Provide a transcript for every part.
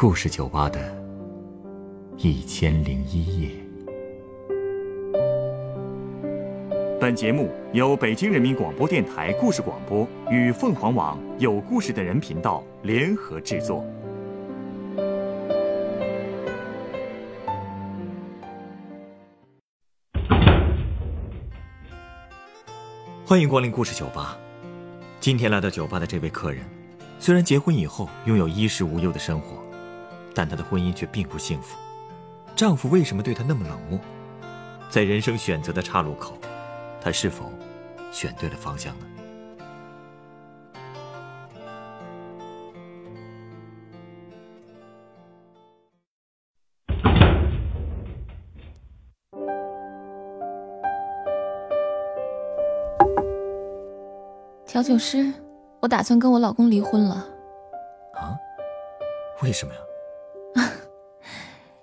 故事酒吧的一千零一夜。本节目由北京人民广播电台故事广播与凤凰网有故事的人频道联合制作。欢迎光临故事酒吧。今天来到酒吧的这位客人，虽然结婚以后拥有衣食无忧的生活，但她的婚姻却并不幸福。丈夫为什么对她那么冷漠？在人生选择的岔路口，她是否选对了方向呢？调酒师，我打算跟我老公离婚了。啊？为什么呀？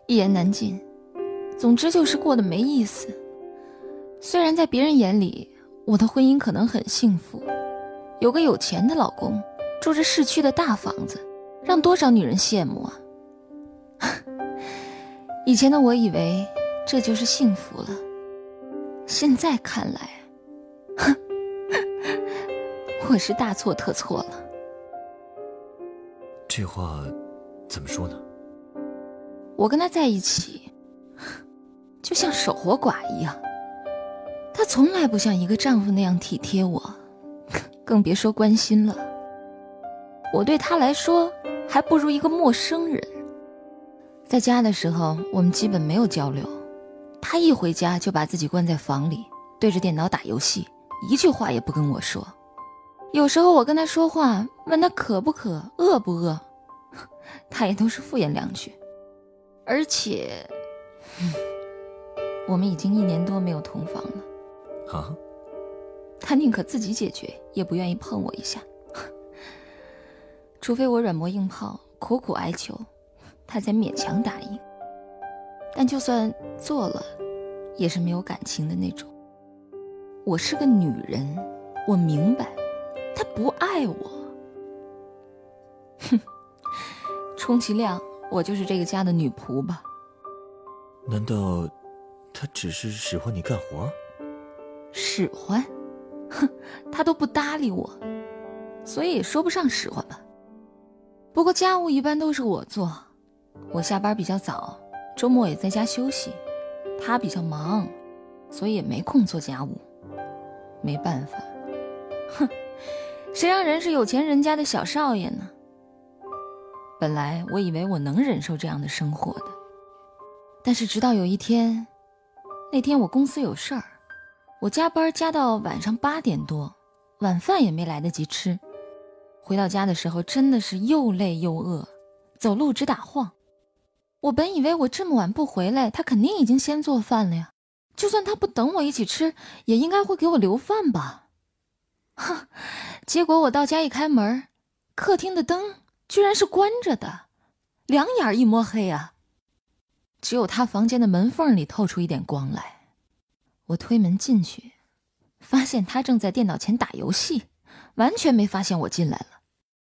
一言难尽。总之就是过得没意思。虽然在别人眼里，我的婚姻可能很幸福，有个有钱的老公，住着市区的大房子，让多少女人羡慕啊！以前的我以为这就是幸福了，现在看来，哼，我是大错特错了。这话怎么说呢？我跟他在一起，就像守活寡一样。他从来不像一个丈夫那样体贴我，更别说关心了。我对他来说，还不如一个陌生人。在家的时候，我们基本没有交流。他一回家就把自己关在房里，对着电脑打游戏，一句话也不跟我说。有时候我跟他说话，问他渴不渴、饿不饿，他也都是敷衍两句。而且，我们已经一年多没有同房了。啊？他宁可自己解决，也不愿意碰我一下。除非我软磨硬泡、苦苦哀求，他才勉强答应。但就算做了，也是没有感情的那种。我是个女人，我明白，他不爱我。哼，充其量。我就是这个家的女仆吧？难道他只是使唤你干活？使唤？哼，他都不搭理我，所以也说不上使唤吧。不过家务一般都是我做，我下班比较早，周末也在家休息。他比较忙，所以也没空做家务。没办法，哼，谁让人是有钱人家的小少爷呢？本来我以为我能忍受这样的生活的，但是直到有一天，那天我公司有事儿，我加班加到晚上八点多，晚饭也没来得及吃，回到家的时候真的是又累又饿，走路直打晃。我本以为我这么晚不回来，他肯定已经先做饭了呀，就算他不等我一起吃，也应该会给我留饭吧。哼，结果我到家一开门，客厅的灯。居然是关着的，两眼一摸黑啊！只有他房间的门缝里透出一点光来。我推门进去，发现他正在电脑前打游戏，完全没发现我进来了，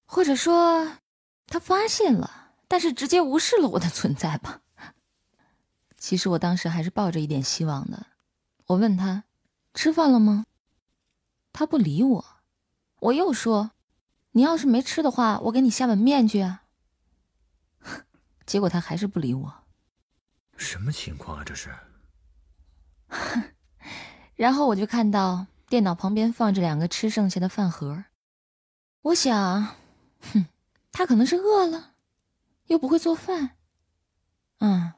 或者说，他发现了，但是直接无视了我的存在吧。其实我当时还是抱着一点希望的。我问他：“吃饭了吗？”他不理我。我又说。你要是没吃的话，我给你下碗面去啊。结果他还是不理我。什么情况啊？这是。然后我就看到电脑旁边放着两个吃剩下的饭盒。我想，哼，他可能是饿了，又不会做饭。嗯，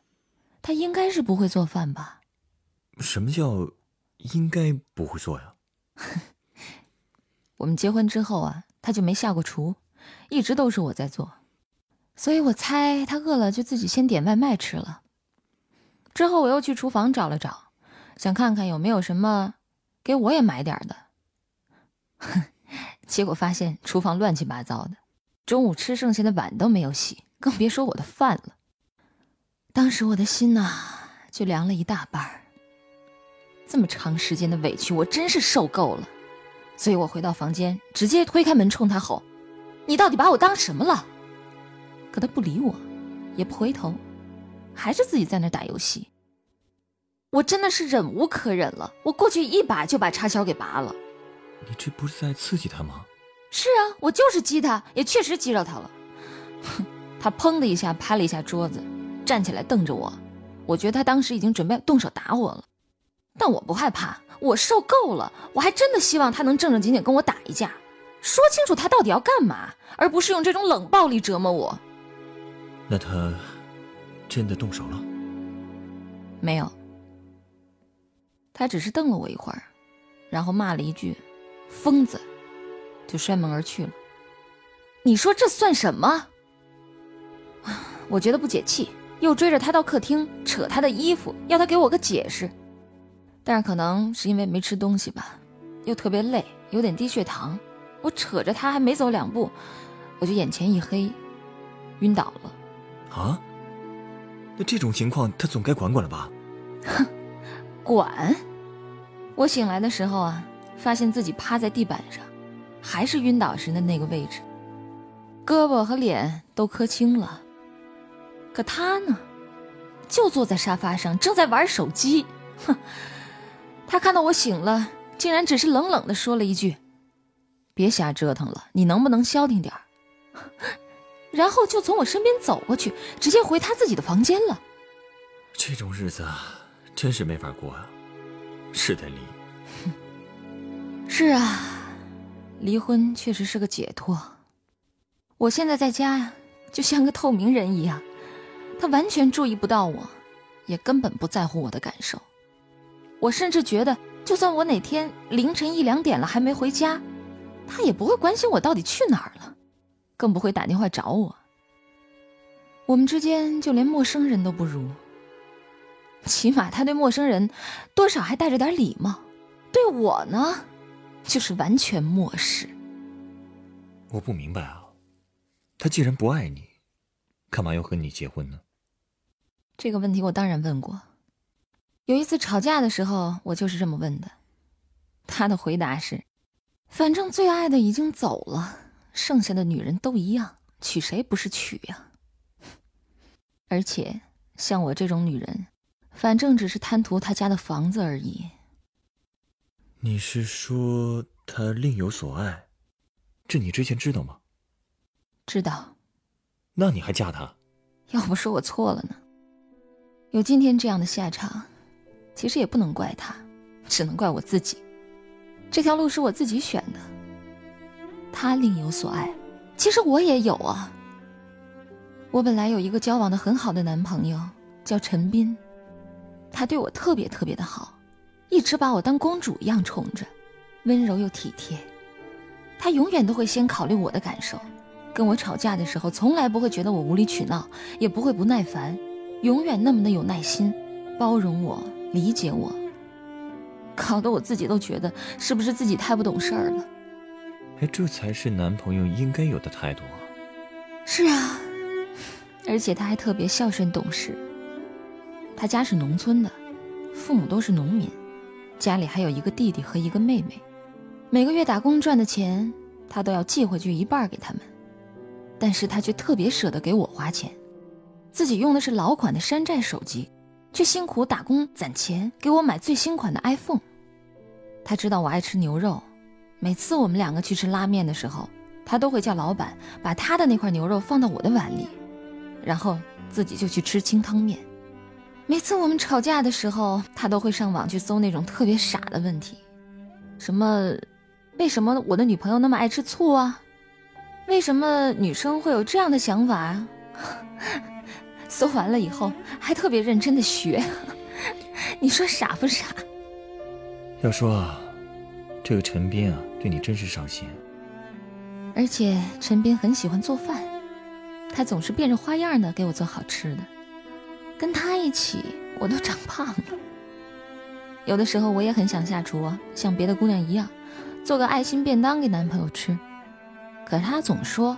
他应该是不会做饭吧？什么叫应该不会做呀？我们结婚之后啊。他就没下过厨，一直都是我在做，所以我猜他饿了就自己先点外卖吃了。之后我又去厨房找了找，想看看有没有什么给我也买点的。哼 结果发现厨房乱七八糟的，中午吃剩下的碗都没有洗，更别说我的饭了。当时我的心呐就凉了一大半儿这么长时间的委屈，我真是受够了。所以我回到房间，直接推开门冲他吼：“你到底把我当什么了？”可他不理我，也不回头，还是自己在那打游戏。我真的是忍无可忍了，我过去一把就把插销给拔了。你这不是在刺激他吗？是啊，我就是激他，也确实激着他了。哼，他砰的一下拍了一下桌子，站起来瞪着我。我觉得他当时已经准备动手打我了，但我不害怕，我受够了。我还真的希望他能正正经经跟我打一架，说清楚他到底要干嘛，而不是用这种冷暴力折磨我。那他真的动手了？没有，他只是瞪了我一会儿，然后骂了一句“疯子”，就摔门而去了。你说这算什么？我觉得不解气。又追着他到客厅扯他的衣服，要他给我个解释。但是可能是因为没吃东西吧，又特别累，有点低血糖。我扯着他还没走两步，我就眼前一黑，晕倒了。啊？那这种情况他总该管管了吧？哼，管！我醒来的时候啊，发现自己趴在地板上，还是晕倒时的那个位置，胳膊和脸都磕青了。可他呢，就坐在沙发上，正在玩手机。哼！他看到我醒了，竟然只是冷冷的说了一句：“别瞎折腾了，你能不能消停点儿？” 然后就从我身边走过去，直接回他自己的房间了。这种日子真是没法过啊！是得离。是啊，离婚确实是个解脱。我现在在家呀，就像个透明人一样。他完全注意不到我，也根本不在乎我的感受。我甚至觉得，就算我哪天凌晨一两点了还没回家，他也不会关心我到底去哪儿了，更不会打电话找我。我们之间就连陌生人都不如，起码他对陌生人多少还带着点礼貌，对我呢，就是完全漠视。我不明白啊，他既然不爱你，干嘛要和你结婚呢？这个问题我当然问过，有一次吵架的时候，我就是这么问的。他的回答是：“反正最爱的已经走了，剩下的女人都一样，娶谁不是娶呀？而且像我这种女人，反正只是贪图他家的房子而已。”你是说他另有所爱？这你之前知道吗？知道。那你还嫁他？要不说我错了呢。有今天这样的下场，其实也不能怪他，只能怪我自己。这条路是我自己选的。他另有所爱，其实我也有啊。我本来有一个交往的很好的男朋友，叫陈斌，他对我特别特别的好，一直把我当公主一样宠着，温柔又体贴。他永远都会先考虑我的感受，跟我吵架的时候，从来不会觉得我无理取闹，也不会不耐烦。永远那么的有耐心，包容我，理解我，搞得我自己都觉得是不是自己太不懂事儿了？哎，这才是男朋友应该有的态度啊！是啊，而且他还特别孝顺懂事。他家是农村的，父母都是农民，家里还有一个弟弟和一个妹妹，每个月打工赚的钱，他都要寄回去一半给他们，但是他却特别舍得给我花钱。自己用的是老款的山寨手机，却辛苦打工攒钱给我买最新款的 iPhone。他知道我爱吃牛肉，每次我们两个去吃拉面的时候，他都会叫老板把他的那块牛肉放到我的碗里，然后自己就去吃清汤面。每次我们吵架的时候，他都会上网去搜那种特别傻的问题，什么为什么我的女朋友那么爱吃醋啊？为什么女生会有这样的想法啊？搜完了以后，还特别认真的学，你说傻不傻？要说啊，这个陈斌啊，对你真是上心。而且陈斌很喜欢做饭，他总是变着花样的给我做好吃的。跟他一起，我都长胖了。有的时候我也很想下厨啊，像别的姑娘一样，做个爱心便当给男朋友吃。可是他总说，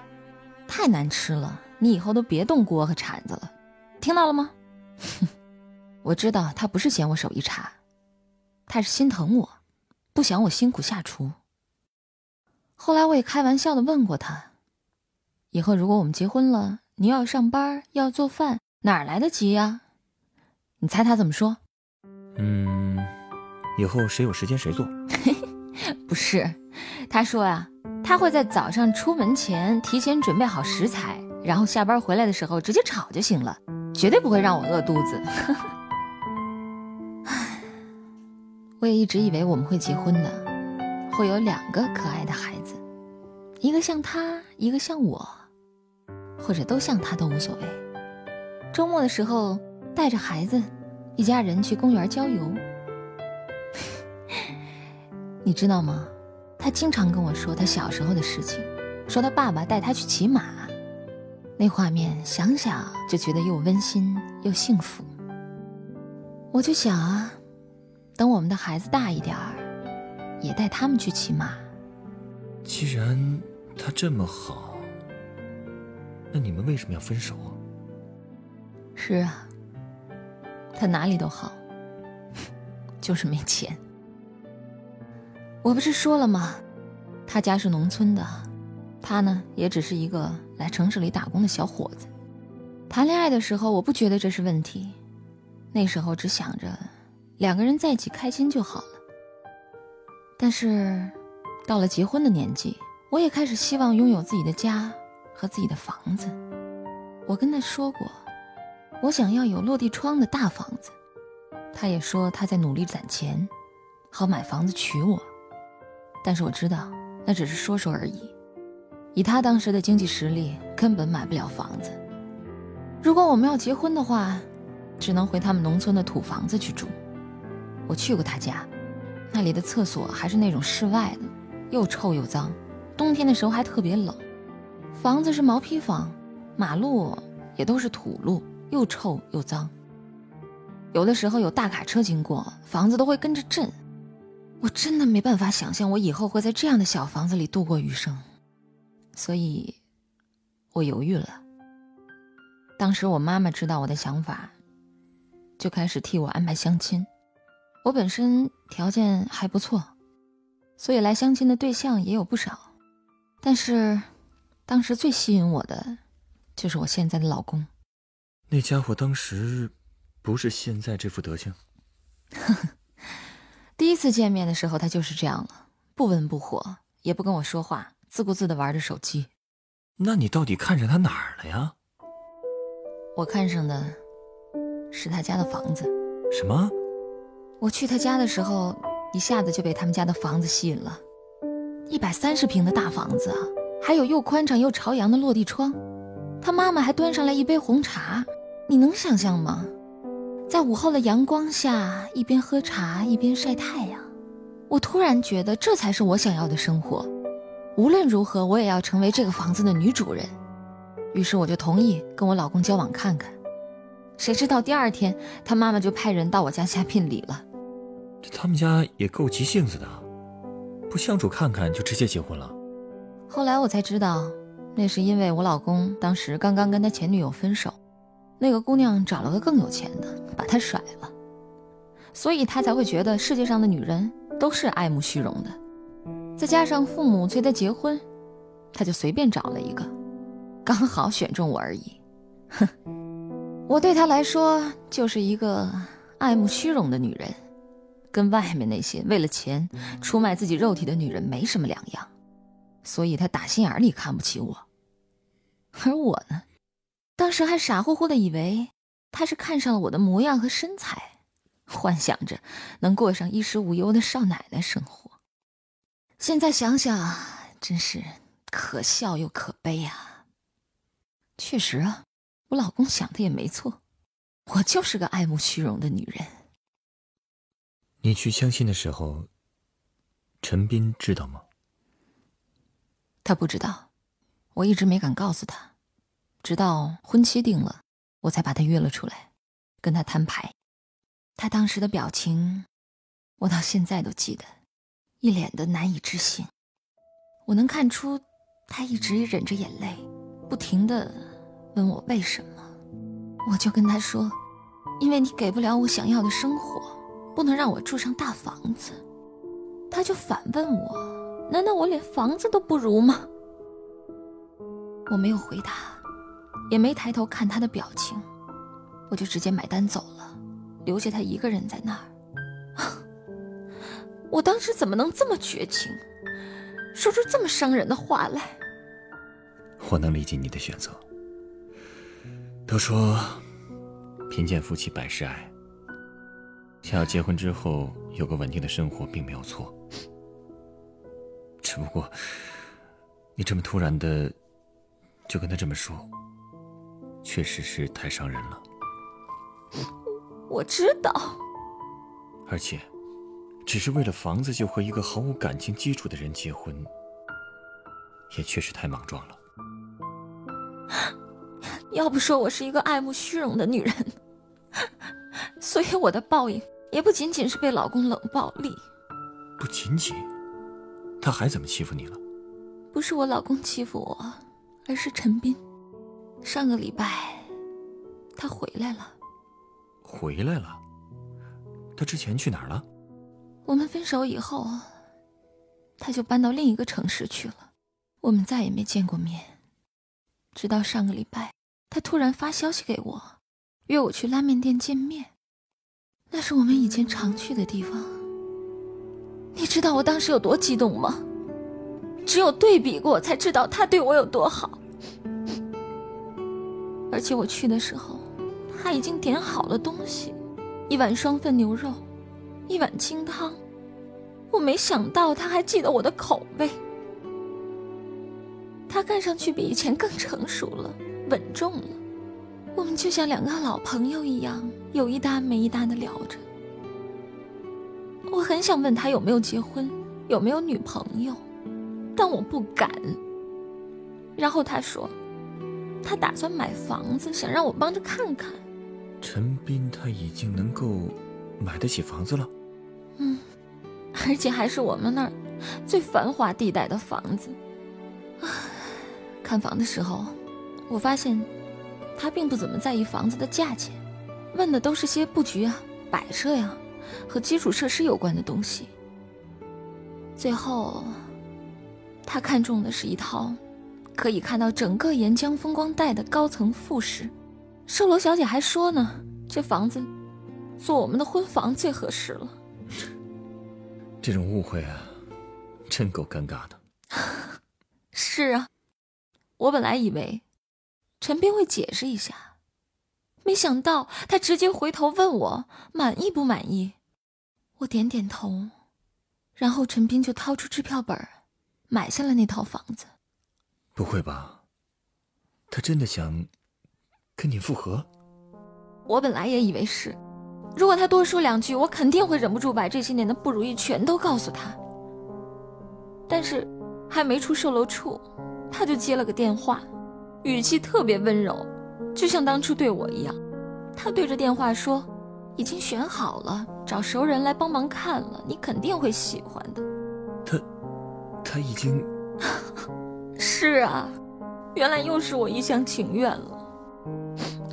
太难吃了，你以后都别动锅和铲子了。听到了吗？我知道他不是嫌我手艺差，他是心疼我，不想我辛苦下厨。后来我也开玩笑的问过他，以后如果我们结婚了，你要上班，要做饭，哪来得及呀？你猜他怎么说？嗯，以后谁有时间谁做。不是，他说呀，他会在早上出门前提前准备好食材，然后下班回来的时候直接炒就行了，绝对不会让我饿肚子。我也一直以为我们会结婚的，会有两个可爱的孩子，一个像他，一个像我，或者都像他都无所谓。周末的时候带着孩子。一家人去公园郊游，你知道吗？他经常跟我说他小时候的事情，说他爸爸带他去骑马，那画面想想就觉得又温馨又幸福。我就想啊，等我们的孩子大一点儿，也带他们去骑马。既然他这么好，那你们为什么要分手啊？是啊。他哪里都好，就是没钱。我不是说了吗？他家是农村的，他呢也只是一个来城市里打工的小伙子。谈恋爱的时候，我不觉得这是问题，那时候只想着两个人在一起开心就好了。但是到了结婚的年纪，我也开始希望拥有自己的家和自己的房子。我跟他说过。我想要有落地窗的大房子，他也说他在努力攒钱，好买房子娶我。但是我知道那只是说说而已，以他当时的经济实力，根本买不了房子。如果我们要结婚的话，只能回他们农村的土房子去住。我去过他家，那里的厕所还是那种室外的，又臭又脏，冬天的时候还特别冷。房子是毛坯房，马路也都是土路。又臭又脏，有的时候有大卡车经过，房子都会跟着震。我真的没办法想象我以后会在这样的小房子里度过余生，所以，我犹豫了。当时我妈妈知道我的想法，就开始替我安排相亲。我本身条件还不错，所以来相亲的对象也有不少。但是，当时最吸引我的，就是我现在的老公。那家伙当时不是现在这副德行。第一次见面的时候，他就是这样了，不温不火，也不跟我说话，自顾自的玩着手机。那你到底看上他哪儿了呀？我看上的是他家的房子。什么？我去他家的时候，一下子就被他们家的房子吸引了。一百三十平的大房子，还有又宽敞又朝阳的落地窗。他妈妈还端上来一杯红茶。你能想象吗？在午后的阳光下，一边喝茶一边晒太阳，我突然觉得这才是我想要的生活。无论如何，我也要成为这个房子的女主人。于是我就同意跟我老公交往看看。谁知道第二天，他妈妈就派人到我家下聘礼了。这他们家也够急性子的，不相处看看就直接结婚了。后来我才知道，那是因为我老公当时刚刚跟他前女友分手。那个姑娘找了个更有钱的，把他甩了，所以他才会觉得世界上的女人都是爱慕虚荣的。再加上父母催他结婚，他就随便找了一个，刚好选中我而已。哼，我对他来说就是一个爱慕虚荣的女人，跟外面那些为了钱出卖自己肉体的女人没什么两样，所以他打心眼里看不起我。而我呢？当时还傻乎乎的以为他是看上了我的模样和身材，幻想着能过上衣食无忧的少奶奶生活。现在想想，真是可笑又可悲啊！确实啊，我老公想的也没错，我就是个爱慕虚荣的女人。你去相亲的时候，陈斌知道吗？他不知道，我一直没敢告诉他。直到婚期定了，我才把他约了出来，跟他摊牌。他当时的表情，我到现在都记得，一脸的难以置信。我能看出，他一直忍着眼泪，不停的问我为什么。我就跟他说，因为你给不了我想要的生活，不能让我住上大房子。他就反问我，难道我连房子都不如吗？我没有回答。也没抬头看他的表情，我就直接买单走了，留下他一个人在那儿。我当时怎么能这么绝情，说出这么伤人的话来？我能理解你的选择。都说贫贱夫妻百事哀，想要结婚之后有个稳定的生活，并没有错。只不过你这么突然的就跟他这么说，确实是太伤人了。我知道，而且只是为了房子就和一个毫无感情基础的人结婚，也确实太莽撞了。要不说我是一个爱慕虚荣的女人，所以我的报应也不仅仅是被老公冷暴力。不仅仅，他还怎么欺负你了？不是我老公欺负我，而是陈斌。上个礼拜，他回来了。回来了？他之前去哪儿了？我们分手以后，他就搬到另一个城市去了，我们再也没见过面。直到上个礼拜。他突然发消息给我，约我去拉面店见面。那是我们以前常去的地方。你知道我当时有多激动吗？只有对比过，才知道他对我有多好。而且我去的时候，他已经点好了东西，一碗双份牛肉，一碗清汤。我没想到他还记得我的口味。他看上去比以前更成熟了。稳重了，我们就像两个老朋友一样，有一搭没一搭的聊着。我很想问他有没有结婚，有没有女朋友，但我不敢。然后他说，他打算买房子，想让我帮着看看。陈斌他已经能够买得起房子了，嗯，而且还是我们那儿最繁华地带的房子。看房的时候。我发现，他并不怎么在意房子的价钱，问的都是些布局啊、摆设呀，和基础设施有关的东西。最后，他看中的是一套可以看到整个沿江风光带的高层复式。售楼小姐还说呢，这房子做我们的婚房最合适了。这种误会啊，真够尴尬的。是啊，我本来以为。陈斌会解释一下，没想到他直接回头问我满意不满意。我点点头，然后陈斌就掏出支票本，买下了那套房子。不会吧？他真的想跟你复合？我本来也以为是，如果他多说两句，我肯定会忍不住把这些年的不如意全都告诉他。但是还没出售楼处，他就接了个电话。语气特别温柔，就像当初对我一样。他对着电话说：“已经选好了，找熟人来帮忙看了，你肯定会喜欢的。”他，他已经 是啊，原来又是我一厢情愿了。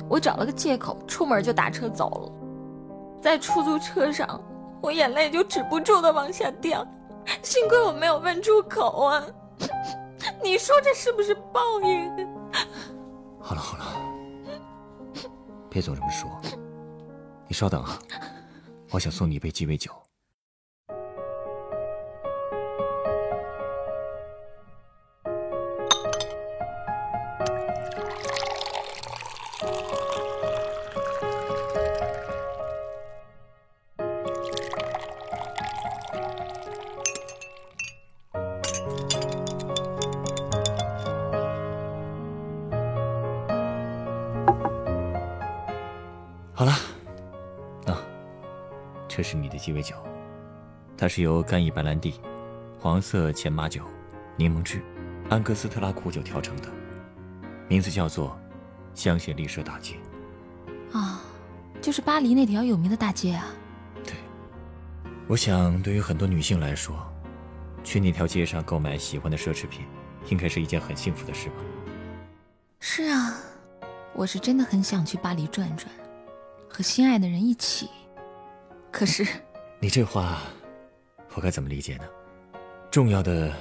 我找了个借口，出门就打车走了。在出租车上，我眼泪就止不住的往下掉。幸亏我没有问出口啊！你说这是不是报应？好了好了，别总这么说。你稍等啊，我想送你一杯鸡尾酒。它是由干邑白兰地、黄色前马酒、柠檬汁、安格斯特拉苦酒调成的，名字叫做香榭丽舍大街。啊，就是巴黎那条有名的大街啊。对，我想对于很多女性来说，去那条街上购买喜欢的奢侈品，应该是一件很幸福的事吧。是啊，我是真的很想去巴黎转转。和心爱的人一起，可是，你这话，我该怎么理解呢？重要的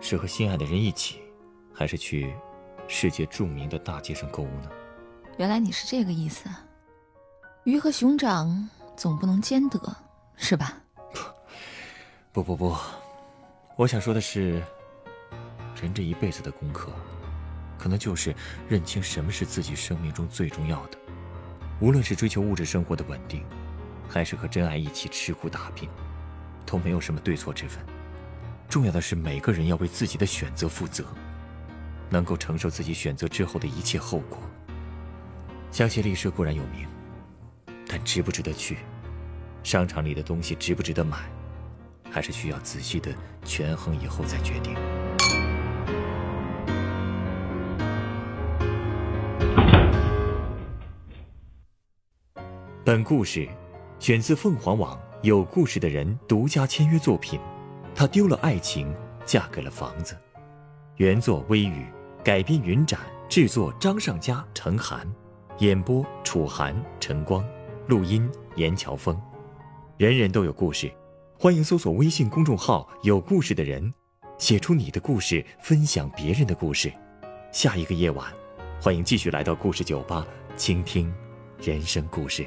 是和心爱的人一起，还是去世界著名的大街上购物呢？原来你是这个意思。鱼和熊掌总不能兼得，是吧？不不不，我想说的是，人这一辈子的功课，可能就是认清什么是自己生命中最重要的。无论是追求物质生活的稳定，还是和真爱一起吃苦打拼，都没有什么对错之分。重要的是每个人要为自己的选择负责，能够承受自己选择之后的一切后果。香榭丽舍固然有名，但值不值得去？商场里的东西值不值得买？还是需要仔细的权衡以后再决定。本故事选自凤凰网有故事的人独家签约作品。他丢了爱情，嫁给了房子。原作微雨，改编云展，制作张尚佳、陈寒，演播楚寒、陈光，录音严乔峰。人人都有故事，欢迎搜索微信公众号“有故事的人”，写出你的故事，分享别人的故事。下一个夜晚，欢迎继续来到故事酒吧，倾听人生故事。